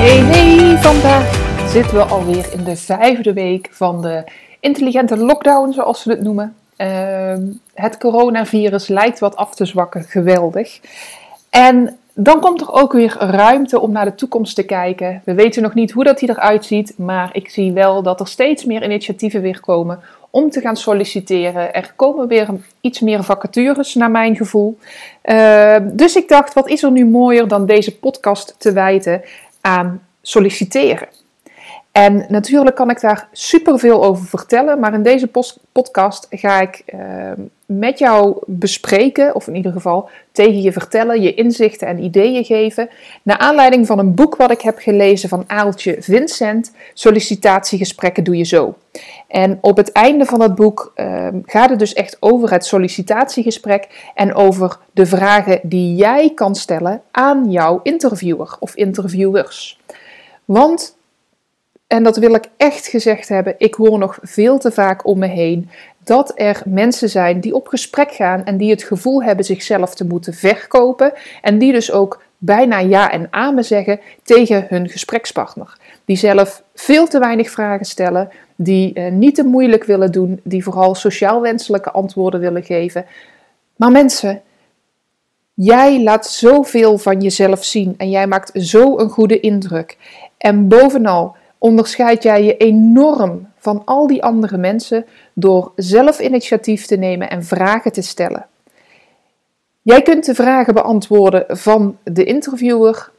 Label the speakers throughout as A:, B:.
A: Hey, hey, vandaag zitten we alweer in de vijfde week van de intelligente lockdown, zoals we het noemen. Ehm, het coronavirus lijkt wat af te zwakken, geweldig. En dan komt er ook weer ruimte om naar de toekomst te kijken. We weten nog niet hoe dat die eruit ziet, maar ik zie wel dat er steeds meer initiatieven weer komen om te gaan solliciteren. Er komen weer iets meer vacatures, naar mijn gevoel. Ehm, dus ik dacht, wat is er nu mooier dan deze podcast te wijten aan solliciteren. En natuurlijk kan ik daar superveel over vertellen, maar in deze podcast ga ik uh, met jou bespreken, of in ieder geval tegen je vertellen, je inzichten en ideeën geven, naar aanleiding van een boek wat ik heb gelezen van Aaltje Vincent, Sollicitatiegesprekken doe je zo. En op het einde van het boek uh, gaat het dus echt over het sollicitatiegesprek en over de vragen die jij kan stellen aan jouw interviewer of interviewers. Want en dat wil ik echt gezegd hebben, ik hoor nog veel te vaak om me heen dat er mensen zijn die op gesprek gaan en die het gevoel hebben zichzelf te moeten verkopen en die dus ook bijna ja en amen zeggen tegen hun gesprekspartner. Die zelf veel te weinig vragen stellen, die eh, niet te moeilijk willen doen, die vooral sociaal wenselijke antwoorden willen geven. Maar mensen, jij laat zoveel van jezelf zien en jij maakt zo een goede indruk. En bovenal, onderscheid jij je enorm van al die andere mensen door zelf initiatief te nemen en vragen te stellen. Jij kunt de vragen beantwoorden van de interviewer,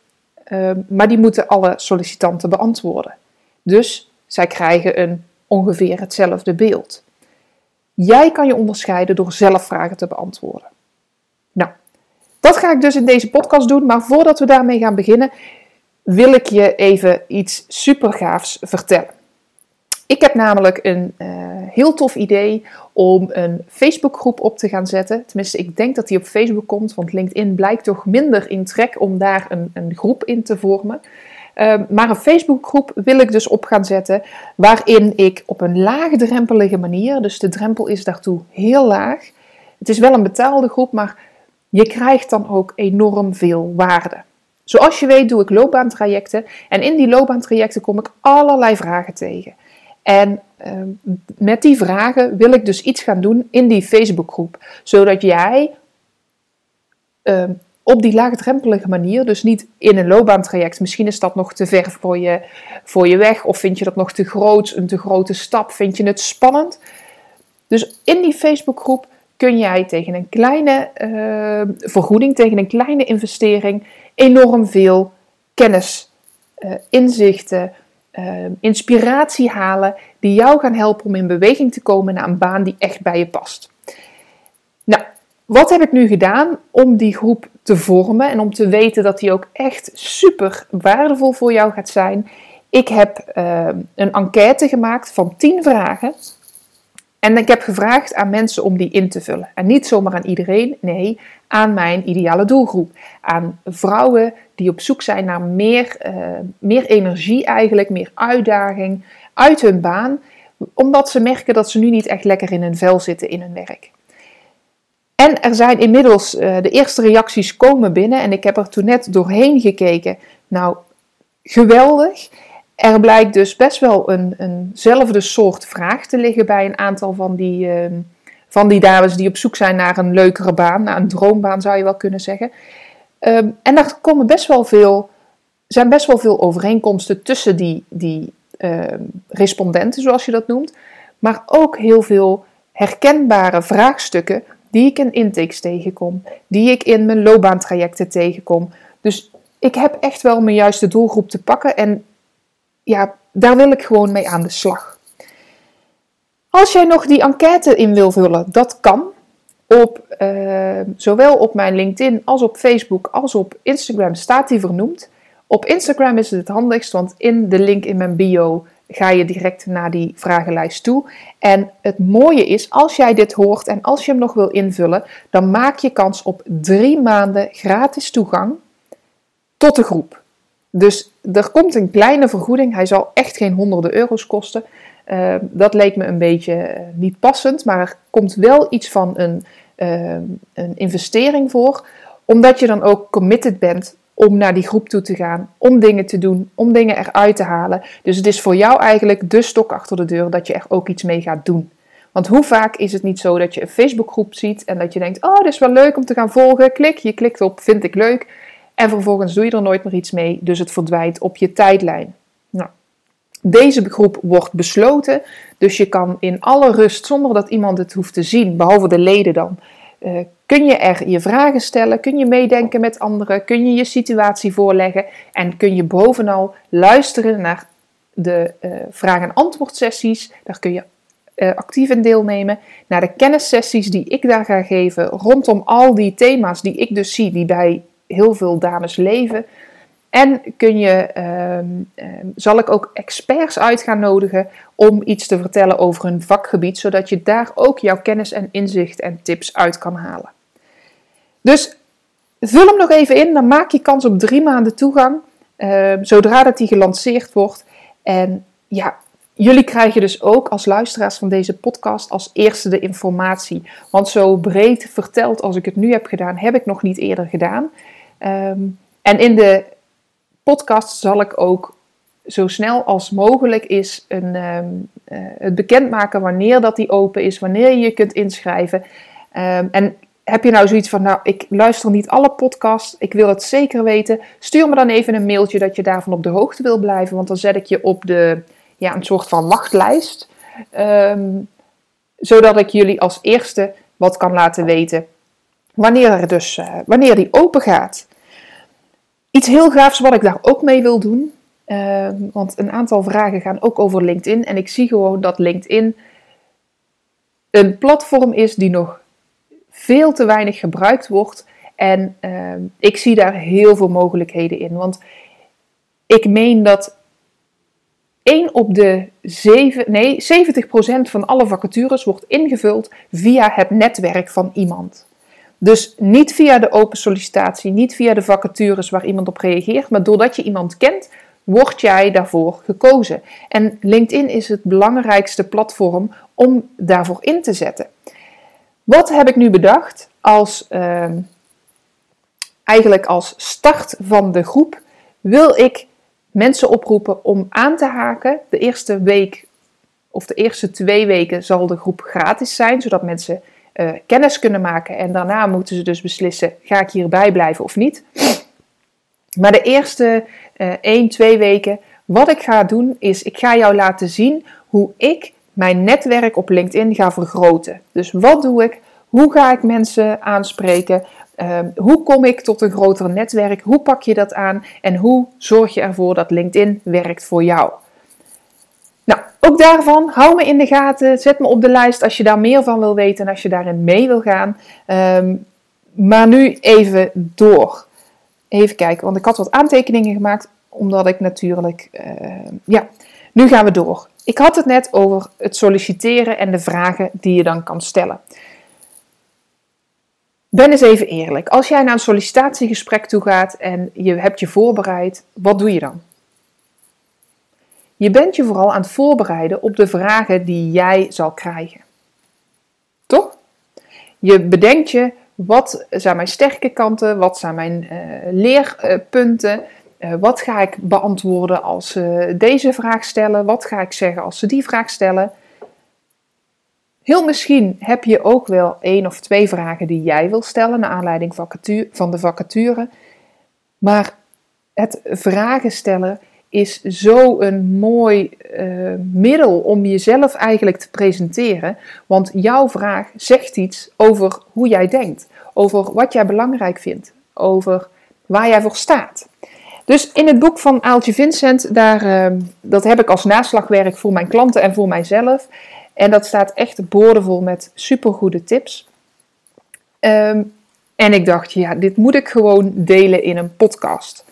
A: ehm, maar die moeten alle sollicitanten beantwoorden. Dus zij krijgen een ongeveer hetzelfde beeld. Jij kan je onderscheiden door zelf vragen te beantwoorden. Nou, dat ga ik dus in deze podcast doen, maar voordat we daarmee gaan beginnen, wil ik je even iets super gaafs vertellen. Ik heb namelijk een uh, heel tof idee om een Facebookgroep op te gaan zetten. Tenminste, ik denk dat die op Facebook komt, want LinkedIn blijkt toch minder in trek om daar een, een groep in te vormen. Uh, maar een Facebookgroep wil ik dus op gaan zetten, waarin ik op een laagdrempelige manier, dus de drempel is daartoe heel laag. Het is wel een betaalde groep, maar je krijgt dan ook enorm veel waarde. Zoals je weet doe ik loopbaantrajecten en in die loopbaantrajecten kom ik allerlei vragen tegen. En ehm, met die vragen wil ik dus iets gaan doen in die Facebookgroep, zodat jij ehm, op die laagdrempelige manier, dus niet in een loopbaantraject, misschien is dat nog te ver voor je, voor je weg of vind je dat nog te groot, een te grote stap, vind je het spannend. Dus in die Facebookgroep kun jij tegen een kleine uh, vergoeding, tegen een kleine investering, enorm veel kennis, uh, inzichten, uh, inspiratie halen die jou gaan helpen om in beweging te komen naar een baan die echt bij je past. Nou, wat heb ik nu gedaan om die groep te vormen en om te weten dat die ook echt super waardevol voor jou gaat zijn? Ik heb een enquête gemaakt van 10 vragen en ik heb gevraagd aan mensen om die in te vullen. En niet zomaar aan iedereen, nee, aan mijn ideale doelgroep. Aan vrouwen die op zoek zijn naar meer, uh, meer energie eigenlijk, meer uitdaging uit hun baan. Omdat ze merken dat ze nu niet echt lekker in hun vel zitten in hun werk. En er zijn inmiddels, uh, de eerste reacties komen binnen en ik heb er toen net doorheen gekeken. Nou, geweldig. Er blijkt dus best wel een, eenzelfde soort vraag te liggen bij een aantal van die, uh, van die dames die op zoek zijn naar een leukere baan, naar een droombaan zou je wel kunnen zeggen. Um, en daar komen best wel veel, zijn best wel veel overeenkomsten tussen die, die uh, respondenten, zoals je dat noemt, maar ook heel veel herkenbare vraagstukken die ik in intakes tegenkom, die ik in mijn loopbaantrajecten tegenkom. Dus ik heb echt wel mijn juiste doelgroep te pakken en ja, daar wil ik gewoon mee aan de slag. Als jij nog die enquête in wil vullen, dat kan. Op, uh, zowel op mijn LinkedIn als op Facebook als op Instagram staat die vernoemd. Op Instagram is het het handigst, want in de link in mijn bio ga je direct naar die vragenlijst toe. En het mooie is, als jij dit hoort en als je hem nog wil invullen, dan maak je kans op drie maanden gratis toegang tot de groep. Dus er komt een kleine vergoeding. Hij zal echt geen honderden euro's kosten. Uh, dat leek me een beetje uh, niet passend, maar er komt wel iets van een, uh, een investering voor, omdat je dan ook committed bent om naar die groep toe te gaan, om dingen te doen, om dingen eruit te halen. Dus het is voor jou eigenlijk de stok achter de deur dat je er ook iets mee gaat doen. Want hoe vaak is het niet zo dat je een Facebookgroep ziet en dat je denkt: Oh, dit is wel leuk om te gaan volgen. Klik, je klikt op vind ik leuk. En vervolgens doe je er nooit meer iets mee, dus het verdwijnt op je tijdlijn. Nou, deze groep wordt besloten, dus je kan in alle rust, zonder dat iemand het hoeft te zien, behalve de leden dan, uh, kun je er je vragen stellen, kun je meedenken met anderen, kun je je situatie voorleggen en kun je bovenal luisteren naar de uh, vraag- en antwoordsessies. Daar kun je uh, actief in deelnemen. Naar de kennissessies die ik daar ga geven rondom al die thema's die ik dus zie, die bij heel veel dames leven. En kun je, uh, zal ik ook experts uit gaan nodigen om iets te vertellen over hun vakgebied, zodat je daar ook jouw kennis en inzicht en tips uit kan halen. Dus vul hem nog even in, dan maak je kans op drie maanden toegang, uh, zodra dat die gelanceerd wordt. En ja, jullie krijgen dus ook als luisteraars van deze podcast als eerste de informatie. Want zo breed verteld als ik het nu heb gedaan, heb ik nog niet eerder gedaan. Um, en in de podcast zal ik ook zo snel als mogelijk is een, um, uh, het bekendmaken wanneer dat die open is, wanneer je je kunt inschrijven. Um, en heb je nou zoiets van, nou, ik luister niet alle podcasts, ik wil het zeker weten. Stuur me dan even een mailtje dat je daarvan op de hoogte wil blijven, want dan zet ik je op de, ja, een soort van wachtlijst. Zodat ik jullie als eerste wat kan laten weten wanneer, er dus, uh, wanneer die open gaat. Iets heel gaafs wat ik daar ook mee wil doen. Uh, want een aantal vragen gaan ook over LinkedIn. En ik zie gewoon dat LinkedIn een platform is die nog veel te weinig gebruikt wordt. En uh, ik zie daar heel veel mogelijkheden in. Want ik meen dat 1 op de 7, nee, 70% van alle vacatures wordt ingevuld via het netwerk van iemand. Dus niet via de open sollicitatie, niet via de vacatures waar iemand op reageert, maar doordat je iemand kent, word jij daarvoor gekozen. En LinkedIn is het belangrijkste platform om daarvoor in te zetten. Wat heb ik nu bedacht als uh, eigenlijk als start van de groep? Wil ik mensen oproepen om aan te haken. De eerste week of de eerste twee weken zal de groep gratis zijn, zodat mensen uh, kennis kunnen maken. En daarna moeten ze dus beslissen: ga ik hierbij blijven of niet? Maar de eerste uh, 1, 2 weken, wat ik ga doen, is ik ga jou laten zien hoe ik mijn netwerk op LinkedIn ga vergroten. Dus wat doe ik? Hoe ga ik mensen aanspreken? Uh, hoe kom ik tot een groter netwerk? Hoe pak je dat aan? En hoe zorg je ervoor dat LinkedIn werkt voor jou? Nou, ook daarvan, hou me in de gaten. Zet me op de lijst als je daar meer van wil weten en als je daarin mee wil gaan. Um, maar nu even door. Even kijken, want ik had wat aantekeningen gemaakt, omdat ik natuurlijk. Uh, ja, nu gaan we door. Ik had het net over het solliciteren en de vragen die je dan kan stellen. Ben eens even eerlijk. Als jij naar een sollicitatiegesprek toe gaat en je hebt je voorbereid, wat doe je dan? Je bent je vooral aan het voorbereiden op de vragen die jij zal krijgen. Toch? Je bedenkt je, wat zijn mijn sterke kanten? Wat zijn mijn uh, leerpunten? Uh, wat ga ik beantwoorden als ze deze vraag stellen? Wat ga ik zeggen als ze die vraag stellen? Heel misschien heb je ook wel één of twee vragen die jij wil stellen naar aanleiding van de vacature. Maar het vragen stellen is zo een mooi uh, middel om jezelf eigenlijk te presenteren. Want jouw vraag zegt iets over hoe jij denkt, over wat jij belangrijk vindt, over waar jij voor staat. Dus in het boek van Aaltje Vincent, daar, uh, dat heb ik als naslagwerk voor mijn klanten en voor mijzelf. En dat staat echt boordevol met supergoede tips. Um, en ik dacht, ja, dit moet ik gewoon delen in een podcast.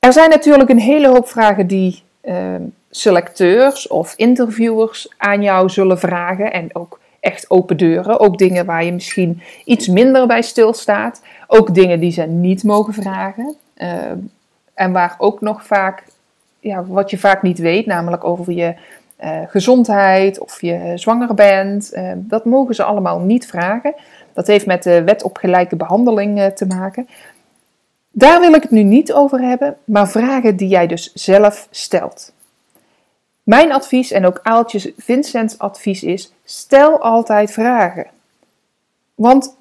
A: Er zijn natuurlijk een hele hoop vragen die ehm, selecteurs of interviewers aan jou zullen vragen. En ook echt open deuren. Ook dingen waar je misschien iets minder bij stilstaat. Ook dingen die ze niet mogen vragen. Ehm, en waar ook nog vaak, ja, wat je vaak niet weet, namelijk over je uh, gezondheid of je zwanger bent. Ehm, dat mogen ze allemaal niet vragen. Dat heeft met de wet op gelijke behandeling uh, te maken. Daar wil ik het nu niet over hebben, maar vragen die jij dus zelf stelt. Mijn advies en ook Aaltje Vincent's advies is: stel altijd vragen. Want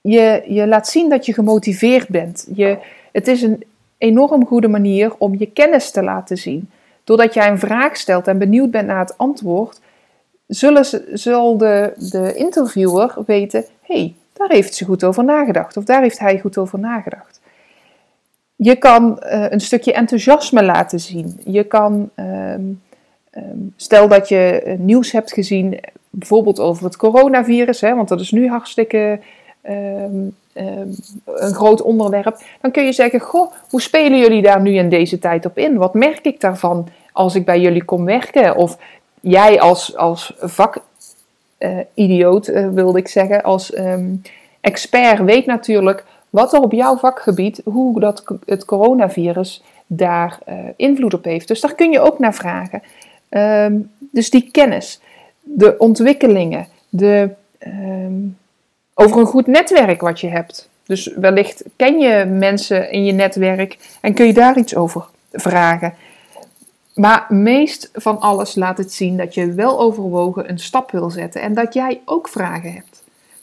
A: je, je laat zien dat je gemotiveerd bent. Je, het is een enorm goede manier om je kennis te laten zien. Doordat jij een vraag stelt en benieuwd bent naar het antwoord, zullen ze, zal de, de interviewer weten: hé, hey, daar heeft ze goed over nagedacht. Of daar heeft hij goed over nagedacht. Je kan uh, een stukje enthousiasme laten zien. Je kan, um, um, stel dat je uh, nieuws hebt gezien, bijvoorbeeld over het coronavirus, hè, want dat is nu hartstikke um, een groot onderwerp. Dan kun je zeggen: Goh, hoe spelen jullie daar nu in deze tijd op in? Wat merk ik daarvan als ik bij jullie kom werken? Of jij als, als vakidioot, uh, wilde ik zeggen, als expert weet natuurlijk wat er op jouw vakgebied, hoe dat, het coronavirus daar uh, invloed op heeft. Dus daar kun je ook naar vragen. Um, dus die kennis, de ontwikkelingen, de, um, over een goed netwerk wat je hebt. Dus wellicht ken je mensen in je netwerk en kun je daar iets over vragen. Maar meest van alles laat het zien dat je wel overwogen een stap wil zetten en dat jij ook vragen hebt.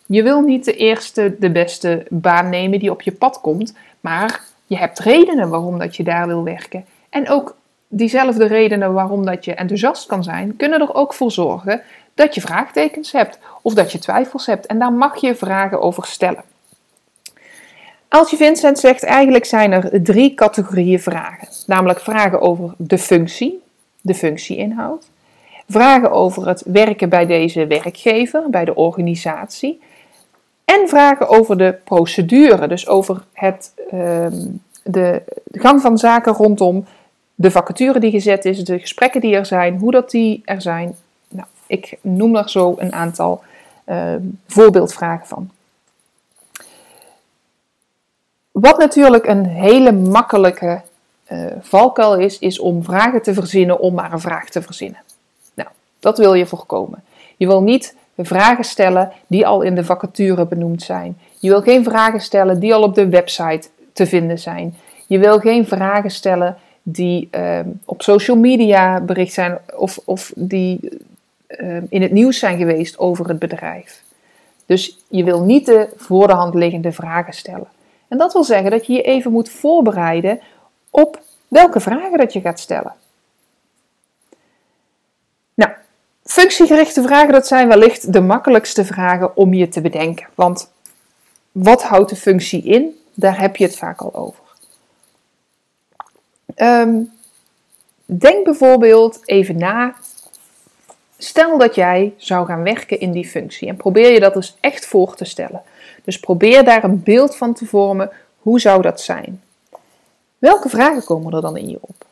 A: Je wil niet de eerste, de beste baan nemen die op je pad komt, maar je hebt redenen waarom dat je daar wil werken. En ook diezelfde redenen waarom dat je enthousiast kan zijn, kunnen er ook voor zorgen dat je vraagtekens hebt of dat je twijfels hebt. En daar mag je vragen over stellen. Altje Vincent zegt eigenlijk zijn er drie categorieën vragen. Namelijk vragen over de functie, de functieinhoud. Vragen over het werken bij deze werkgever, bij de organisatie. En vragen over de procedure, dus over het, uh, de gang van zaken rondom de vacature die gezet is, de gesprekken die er zijn, hoe dat die er zijn. Nou, ik noem er zo een aantal uh, voorbeeldvragen van. Wat natuurlijk een hele makkelijke uh, valkuil is, is om vragen te verzinnen om maar een vraag te verzinnen. Nou, dat wil je voorkomen. Je wil niet vragen stellen die al in de vacature benoemd zijn. Je wil geen vragen stellen die al op de website te vinden zijn. Je wil geen vragen stellen die uh, op social media bericht zijn of, of die uh, in het nieuws zijn geweest over het bedrijf. Dus je wil niet de voor de hand liggende vragen stellen. En dat wil zeggen dat je je even moet voorbereiden op welke vragen dat je gaat stellen. Nou, Functiegerichte vragen, dat zijn wellicht de makkelijkste vragen om je te bedenken. Want wat houdt de functie in? Daar heb je het vaak al over. Um, denk bijvoorbeeld even na. Stel dat jij zou gaan werken in die functie en probeer je dat dus echt voor te stellen. Dus probeer daar een beeld van te vormen. Hoe zou dat zijn? Welke vragen komen er dan in je op?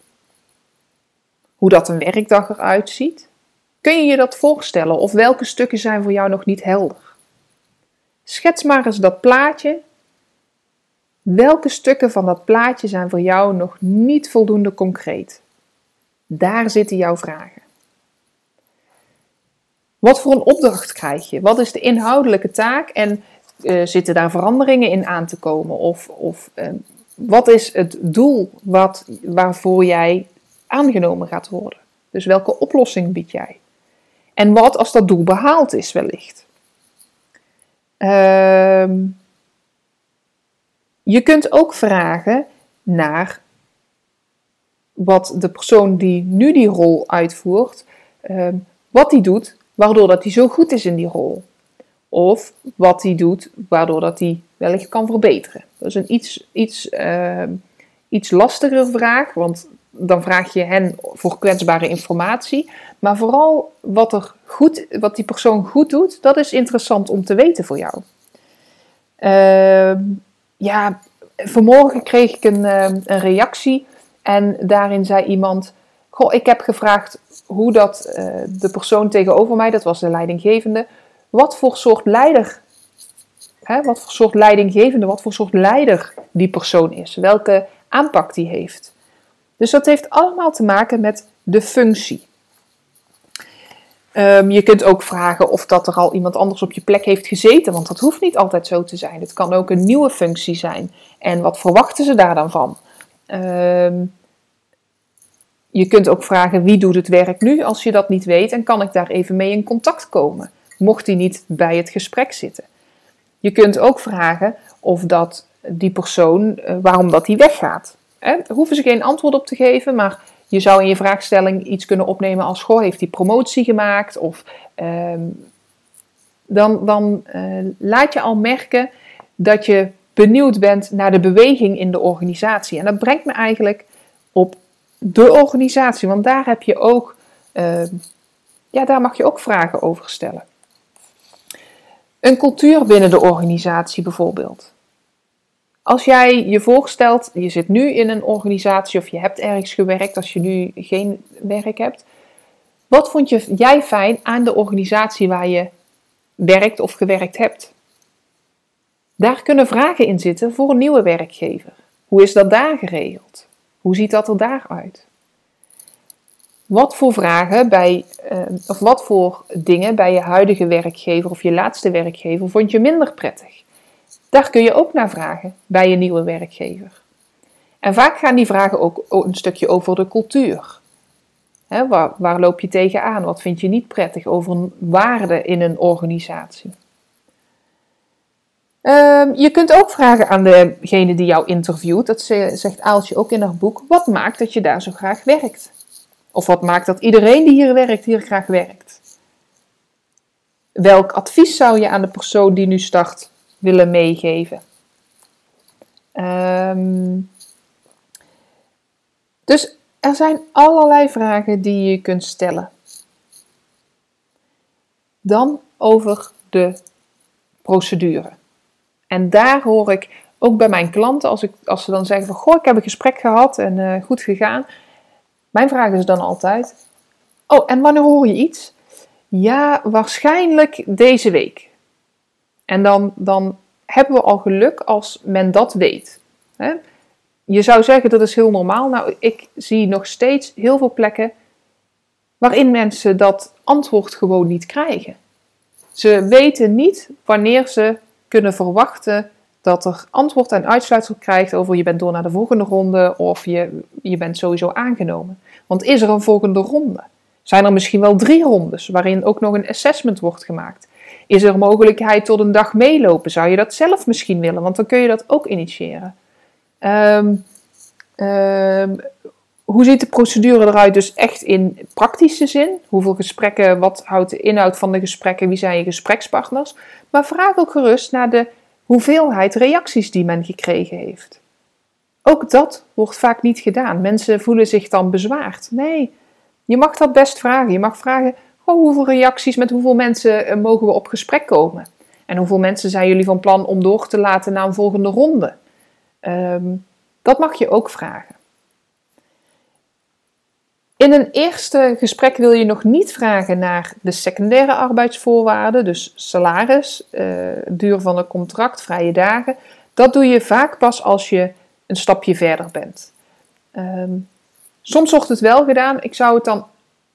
A: Hoe dat een werkdag eruit ziet? Kun je je dat voorstellen of welke stukken zijn voor jou nog niet helder? Schets maar eens dat plaatje. Welke stukken van dat plaatje zijn voor jou nog niet voldoende concreet? Daar zitten jouw vragen. Wat voor een opdracht krijg je? Wat is de inhoudelijke taak en uh, zitten daar veranderingen in aan te komen? Of, of uh, wat is het doel wat, waarvoor jij aangenomen gaat worden? Dus welke oplossing bied jij? En wat als dat doel behaald is, wellicht? Uh, je kunt ook vragen naar wat de persoon die nu die rol uitvoert, uh, wat die doet, waardoor dat hij zo goed is in die rol. Of wat hij doet, waardoor dat hij wellicht kan verbeteren. Dat is een iets, iets, uh, iets lastigere vraag, want dan vraag je hen voor kwetsbare informatie. Maar vooral wat, er goed, wat die persoon goed doet, dat is interessant om te weten voor jou. Uh, ja, vanmorgen kreeg ik een, uh, een reactie En daarin zei iemand: Goh, ik heb gevraagd hoe dat uh, de persoon tegenover mij, dat was de leidinggevende, wat voor soort leider, hè, wat voor soort leidinggevende, wat voor soort leider die persoon is, welke aanpak die heeft. Dus dat heeft allemaal te maken met de functie. Um, je kunt ook vragen of dat er al iemand anders op je plek heeft gezeten, want dat hoeft niet altijd zo te zijn. Het kan ook een nieuwe functie zijn. En wat verwachten ze daar dan van? Um, je kunt ook vragen wie doet het werk nu als je dat niet weet en kan ik daar even mee in contact komen, mocht die niet bij het gesprek zitten. Je kunt ook vragen of dat die persoon, uh, waarom dat die weggaat. Hè? Hoeven ze geen antwoord op te geven, maar je zou in je vraagstelling iets kunnen opnemen als: Goh, heeft die promotie gemaakt? Of ehm, dan, dan uh, laat je al merken dat je benieuwd bent naar de beweging in de organisatie. En dat brengt me eigenlijk op de organisatie, want daar heb je ook, uh, ja, daar mag je ook vragen over stellen. Een cultuur binnen de organisatie bijvoorbeeld. Als jij je voorstelt, je zit nu in een organisatie of je hebt ergens gewerkt als je nu geen werk hebt. Wat vond je, jij fijn aan de organisatie waar je werkt of gewerkt hebt? Daar kunnen vragen in zitten voor een nieuwe werkgever. Hoe is dat daar geregeld? Hoe ziet dat er daaruit? Wat voor vragen bij, uh, of wat voor dingen bij je huidige werkgever of je laatste werkgever vond je minder prettig? Daar kun je ook naar vragen bij je nieuwe werkgever. En vaak gaan die vragen ook een stukje over de cultuur. waar, waar, loop je tegenaan? Wat vind je niet prettig over een waarde in een organisatie? Um, je kunt ook vragen aan degene die jou interviewt, dat zegt Aaltje ook in haar boek, wat maakt dat je daar zo graag werkt? Of wat maakt dat iedereen die hier werkt, hier graag werkt? Welk advies zou je aan de persoon die nu start willen meegeven? Um, dus er zijn allerlei vragen die je kunt stellen. Dan over de procedure. En daar hoor ik ook bij mijn klanten, als, ik, als ze dan zeggen van, goh, ik heb een gesprek gehad en uh, goed gegaan. Mijn vraag is dan altijd, oh, en wanneer hoor je iets? Ja, waarschijnlijk deze week. En dan, dan hebben we al geluk als men dat weet. Hè? Je zou zeggen dat is heel normaal. Nou, ik zie nog steeds heel veel plekken waarin mensen dat antwoord gewoon niet krijgen. Ze weten niet wanneer ze kunnen verwachten dat er antwoord en uitsluitsel krijgt over je bent door naar de volgende ronde of je, je bent sowieso aangenomen. Want is er een volgende ronde? Zijn er misschien wel drie rondes waarin ook nog een assessment wordt gemaakt? Is er mogelijkheid tot een dag meelopen? Zou je dat zelf misschien willen? Want dan kun je dat ook initiëren. Um, um, hoe ziet de procedure eruit dus echt in praktische zin? Hoeveel gesprekken, wat houdt de inhoud van de gesprekken, wie zijn je gesprekspartners? Maar vraag ook gerust naar de hoeveelheid reacties die men gekregen heeft. Ook dat wordt vaak niet gedaan. Mensen voelen zich dan bezwaard. Nee, je mag dat best vragen. Je mag vragen, oh, hoeveel reacties, met hoeveel mensen eh, mogen we op gesprek komen? En hoeveel mensen zijn jullie van plan om door te laten naar een volgende ronde? Um, dat mag je ook vragen. In een eerste gesprek wil je nog niet vragen naar de secundaire arbeidsvoorwaarden, dus salaris, uh, duur van een contract, vrije dagen. Dat doe je vaak pas als je een stapje verder bent. Um, soms wordt het wel gedaan. Ik zou het dan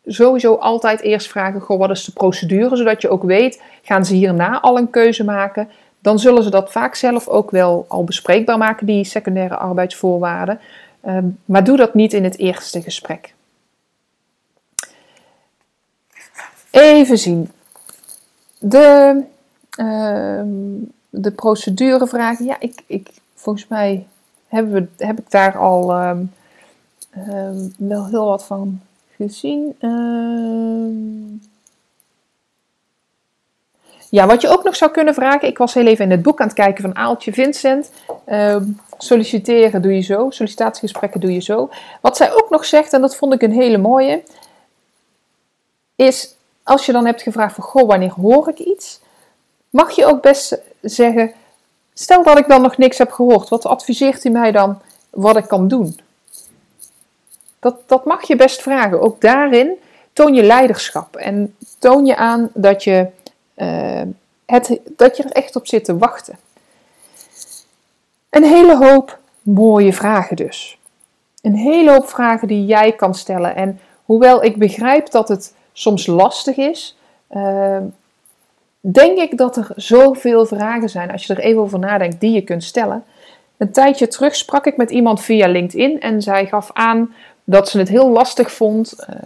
A: sowieso altijd eerst vragen: goh, wat is de procedure? Zodat je ook weet, gaan ze hierna al een keuze maken? Dan zullen ze dat vaak zelf ook wel al bespreekbaar maken, die secundaire arbeidsvoorwaarden. Um, maar doe dat niet in het eerste gesprek. Even zien. De, uh, de procedurevragen. Ja, ik, ik, volgens mij hebben we, heb ik daar al uh, wel heel wat van gezien. ja, wat je ook nog zou kunnen vragen. Ik was heel even in het boek aan het kijken van Aaltje Vincent. solliciteren doe je zo. Sollicitatiegesprekken doe je zo. Wat zij ook nog zegt, en dat vond ik een hele mooie. Is als je dan hebt gevraagd van, goh, wanneer hoor ik iets? Mag je ook best zeggen, stel dat ik dan nog niks heb gehoord, wat adviseert u mij dan wat ik kan doen? Dat, dat mag je best vragen. Ook daarin toon je leiderschap en toon je aan dat je, uh, het, dat je er echt op zit te wachten. Een hele hoop mooie vragen dus. Een hele hoop vragen die jij kan stellen. En hoewel ik begrijp dat het soms lastig is, uh, denk ik dat er zoveel vragen zijn, als je er even over nadenkt, die je kunt stellen. Een tijdje terug sprak ik met iemand via LinkedIn en zij gaf aan dat ze het heel lastig vond uh,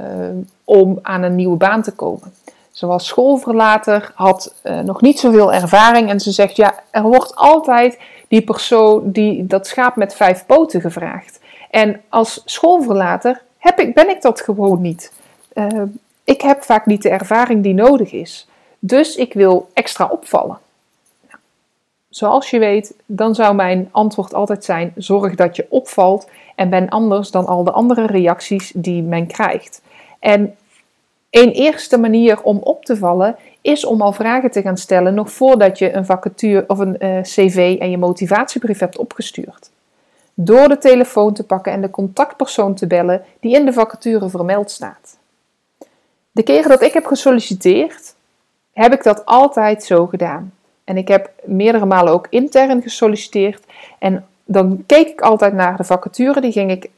A: om aan een nieuwe baan te komen. Was schoolverlater, had uh, nog niet zoveel ervaring en ze zegt: Ja, er wordt altijd die persoon, die, dat schaap met vijf poten gevraagd. En als schoolverlater heb ik, ben ik dat gewoon niet. Uh, ik heb vaak niet de ervaring die nodig is. Dus ik wil extra opvallen. Zoals je weet, dan zou mijn antwoord altijd zijn: zorg dat je opvalt en ben anders dan al de andere reacties die men krijgt. En een eerste manier om op te vallen is om al vragen te gaan stellen nog voordat je een vacature of een uh, cv en je motivatiebrief hebt opgestuurd. Door de telefoon te pakken en de contactpersoon te bellen die in de vacature vermeld staat. De keren dat ik heb gesolliciteerd, heb ik dat altijd zo gedaan. En ik heb meerdere malen ook intern gesolliciteerd. En dan keek ik altijd naar de vacature. Die ging ik,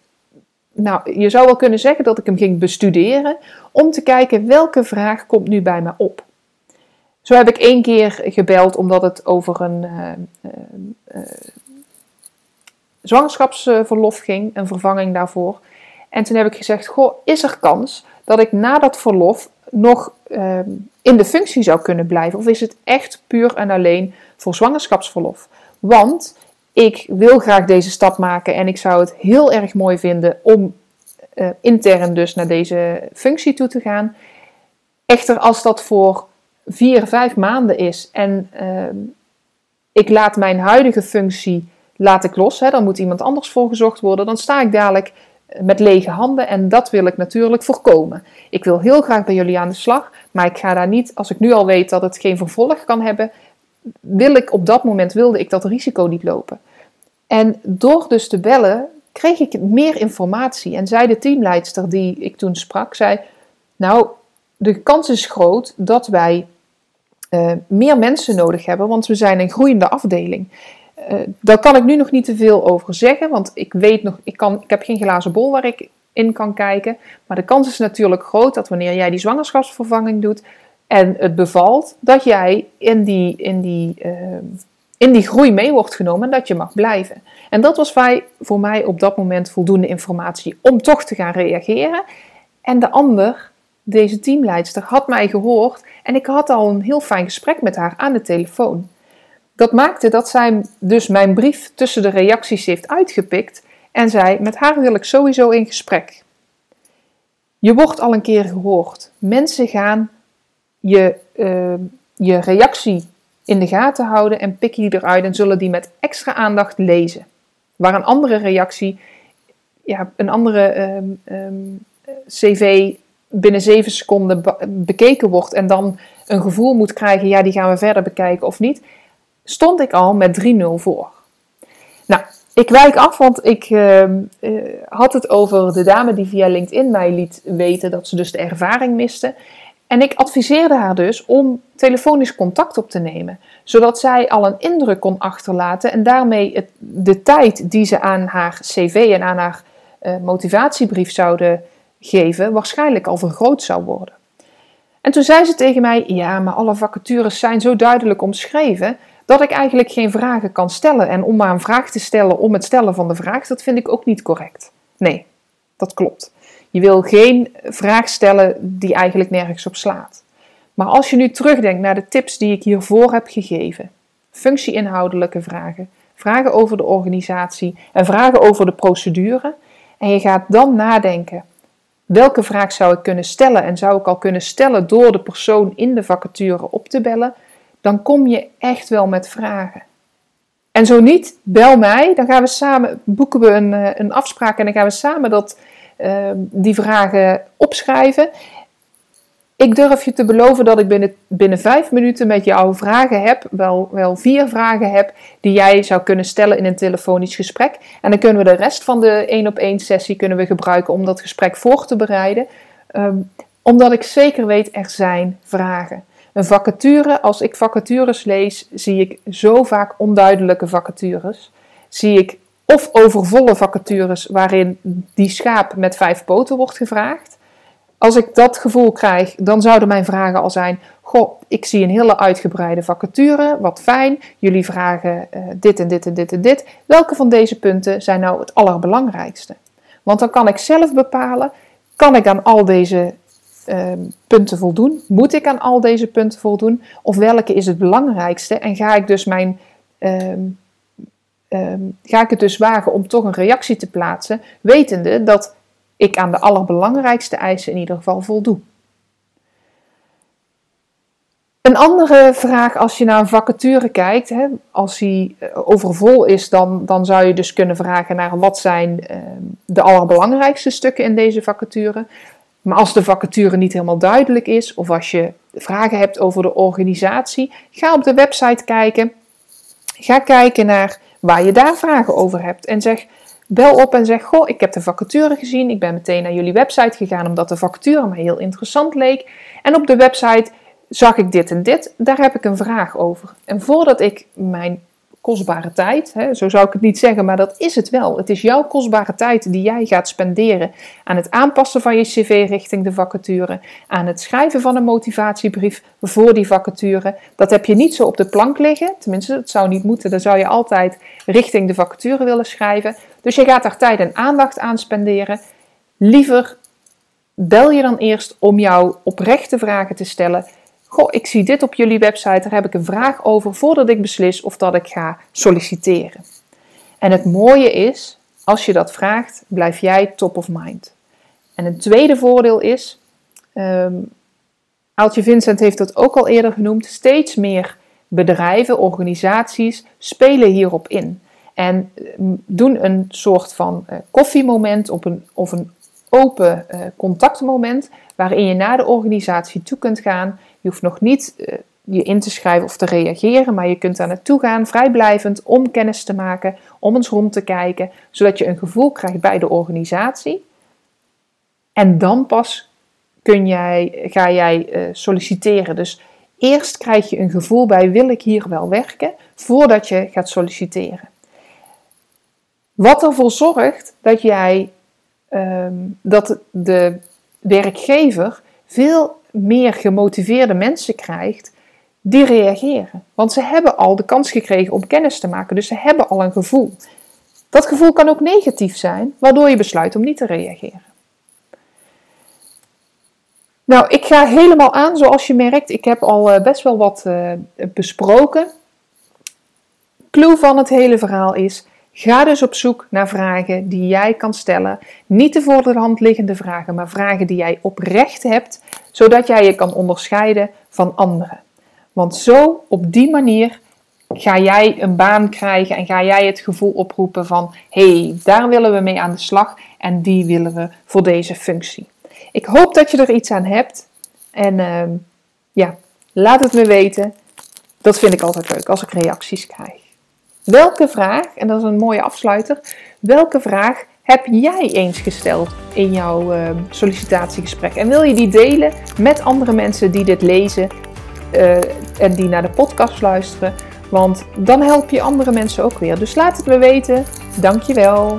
A: nou, je zou wel kunnen zeggen dat ik hem ging bestuderen. Om te kijken welke vraag komt nu bij me op. Zo heb ik één keer gebeld omdat het over een uh, uh, zwangerschapsverlof ging, een vervanging daarvoor. En toen heb ik gezegd: Goh, is er kans dat ik na dat verlof nog ehm, in de functie zou kunnen blijven? Of is het echt puur en alleen voor zwangerschapsverlof? Want ik wil graag deze stap maken en ik zou het heel erg mooi vinden om uh, intern dus naar deze functie toe te gaan. Echter, als dat voor vier, vijf maanden is en uh, ik laat mijn huidige functie laat ik los, hè, dan moet iemand anders voor gezocht worden, dan sta ik dadelijk met lege handen en dat wil ik natuurlijk voorkomen. Ik wil heel graag bij jullie aan de slag, maar ik ga daar niet, als ik nu al weet dat het geen vervolg kan hebben, wil ik op dat moment wilde ik dat risico niet lopen. En door dus te bellen kreeg ik meer informatie en zei de teamleidster die ik toen sprak, zei, nou, de kans is groot dat wij uh, meer mensen nodig hebben, want we zijn een groeiende afdeling. Uh, daar kan ik nu nog niet te veel over zeggen, want ik weet nog, ik, kan, ik heb geen glazen bol waar ik in kan kijken. Maar de kans is natuurlijk groot dat wanneer jij die zwangerschapsvervanging doet en het bevalt, dat jij in die, in die, uh, in die groei mee wordt genomen en dat je mag blijven. En dat was voor mij op dat moment voldoende informatie om toch te gaan reageren. En de ander, deze teamleidster, had mij gehoord en ik had al een heel fijn gesprek met haar aan de telefoon. Dat maakte dat zij dus mijn brief tussen de reacties heeft uitgepikt en zei: Met haar wil ik sowieso in gesprek. Je wordt al een keer gehoord. Mensen gaan je, uh, je reactie in de gaten houden en pikken die eruit en zullen die met extra aandacht lezen. Waar een andere reactie, ja, een andere um, um, cv binnen zeven seconden bekeken wordt en dan een gevoel moet krijgen, ja, die gaan we verder bekijken of niet, stond ik al met 3-0 voor. Nou, ik wijk af, want ik uh, uh, had het over de dame die via LinkedIn mij liet weten dat ze dus de ervaring miste. En ik adviseerde haar dus om telefonisch contact op te nemen, zodat zij al een indruk kon achterlaten en daarmee de tijd die ze aan haar cv en aan haar uh, motivatiebrief zouden geven, waarschijnlijk al vergroot zou worden. En toen zei ze tegen mij: Ja, maar alle vacatures zijn zo duidelijk omschreven dat ik eigenlijk geen vragen kan stellen. En om maar een vraag te stellen om het stellen van de vraag, dat vind ik ook niet correct. Nee, dat klopt. Je wil geen vraag stellen die eigenlijk nergens op slaat. Maar als je nu terugdenkt naar de tips die ik hiervoor heb gegeven, functie-inhoudelijke vragen, vragen over de organisatie en vragen over de procedure, en je gaat dan nadenken: welke vraag zou ik kunnen stellen en zou ik al kunnen stellen door de persoon in de vacature op te bellen, dan kom je echt wel met vragen. En zo niet, bel mij, dan gaan we samen, boeken we een, eh, een afspraak en dan gaan we samen dat, uh, die vragen opschrijven. Ik durf je te beloven dat ik binnen, binnen vijf minuten met jou vragen heb, wel, wel vier vragen heb, die jij zou kunnen stellen in een telefonisch gesprek. En dan kunnen we de rest van de één op één sessie kunnen we gebruiken om dat gesprek voor te bereiden. Ehm, omdat ik zeker weet, er zijn vragen. Een vacature, als ik vacatures lees, zie ik zo vaak onduidelijke vacatures. Zie ik of overvolle vacatures waarin die schaap met vijf poten wordt gevraagd. Als ik dat gevoel krijg, dan zouden mijn vragen al zijn: Goh, ik zie een hele uitgebreide vacature, wat fijn. Jullie vragen uh, dit en dit en dit en dit. Welke van deze punten zijn nou het allerbelangrijkste? Want dan kan ik zelf bepalen: kan ik aan al deze uh, punten voldoen? Moet ik aan al deze punten voldoen? Of welke is het belangrijkste? En ga ik dus mijn. Uh, ga ik het dus wagen om toch een reactie te plaatsen, wetende dat ik aan de allerbelangrijkste eisen in ieder geval voldoe. Een andere vraag als je naar een vacature kijkt, hè, als die eh, overvol is, dan, dan zou je dus kunnen vragen naar wat zijn de allerbelangrijkste stukken in deze vacature. Maar als de vacature niet helemaal duidelijk is, of als je vragen hebt over de organisatie, ga op de website kijken. Ga kijken naar waar je daar vragen over hebt en zeg Bel op en zeg: Goh, ik heb de vacature gezien. Ik ben meteen naar jullie website gegaan omdat de vacature me heel interessant leek. En op de website zag ik dit en dit. Daar heb ik een vraag over. En voordat ik mijn kostbare tijd. Hè, zo zou ik het niet zeggen, maar dat is het wel. Het is jouw kostbare tijd die jij gaat spenderen aan het aanpassen van je cv richting de vacature, aan het schrijven van een motivatiebrief voor die vacature. Dat heb je niet zo op de plank liggen, tenminste, dat zou niet moeten. Dan zou je altijd richting de vacature willen schrijven. Dus je gaat daar tijd en aandacht aan spenderen. Liever bel je dan eerst om jouw oprechte vragen te stellen Goh, ik zie dit op jullie website, daar heb ik een vraag over voordat ik beslis of dat ik ga solliciteren. En het mooie is, als je dat vraagt, blijf jij top of mind. En een tweede voordeel is, um, Aaltje Vincent heeft dat ook al eerder genoemd, steeds meer bedrijven, organisaties spelen hierop in. En ehm, doen een soort van uh, koffiemoment op een, of een open uh, contactmoment waarin je naar de organisatie toe kunt gaan je hoeft nog niet uh, je in te schrijven of te reageren, maar je kunt daar naartoe gaan, vrijblijvend, om kennis te maken, om eens rond te kijken, zodat je een gevoel krijgt bij de organisatie. En dan pas kun jij, ga jij uh, solliciteren. Dus eerst krijg je een gevoel bij wil ik hier wel werken, voordat je gaat solliciteren. Wat ervoor zorgt dat jij um, dat de werkgever veel meer gemotiveerde mensen krijgt die reageren. Want ze hebben al de kans gekregen om kennis te maken, dus ze hebben al een gevoel. Dat gevoel kan ook negatief zijn, waardoor je besluit om niet te reageren. Nou, ik ga helemaal aan zoals je merkt. Ik heb al eh, best wel wat uh, besproken. Clue van het hele verhaal is: Ga dus op zoek naar vragen die jij kan stellen. Niet de voor de hand liggende vragen, maar vragen die jij oprecht hebt, zodat jij je kan onderscheiden van anderen. Want zo, op die manier, ga jij een baan krijgen en ga jij het gevoel oproepen van: hé, hey, daar willen we mee aan de slag en die willen we voor deze functie. Ik hoop dat je er iets aan hebt en uh, ja, laat het me weten. Dat vind ik altijd leuk als ik reacties krijg. Welke vraag, en dat is een mooie afsluiter, welke vraag heb jij eens gesteld in jouw uh, sollicitatiegesprek? En wil je die delen met andere mensen die dit lezen uh, en die naar de podcast luisteren? Want dan help je andere mensen ook weer. Dus laat het me weten. Dankjewel.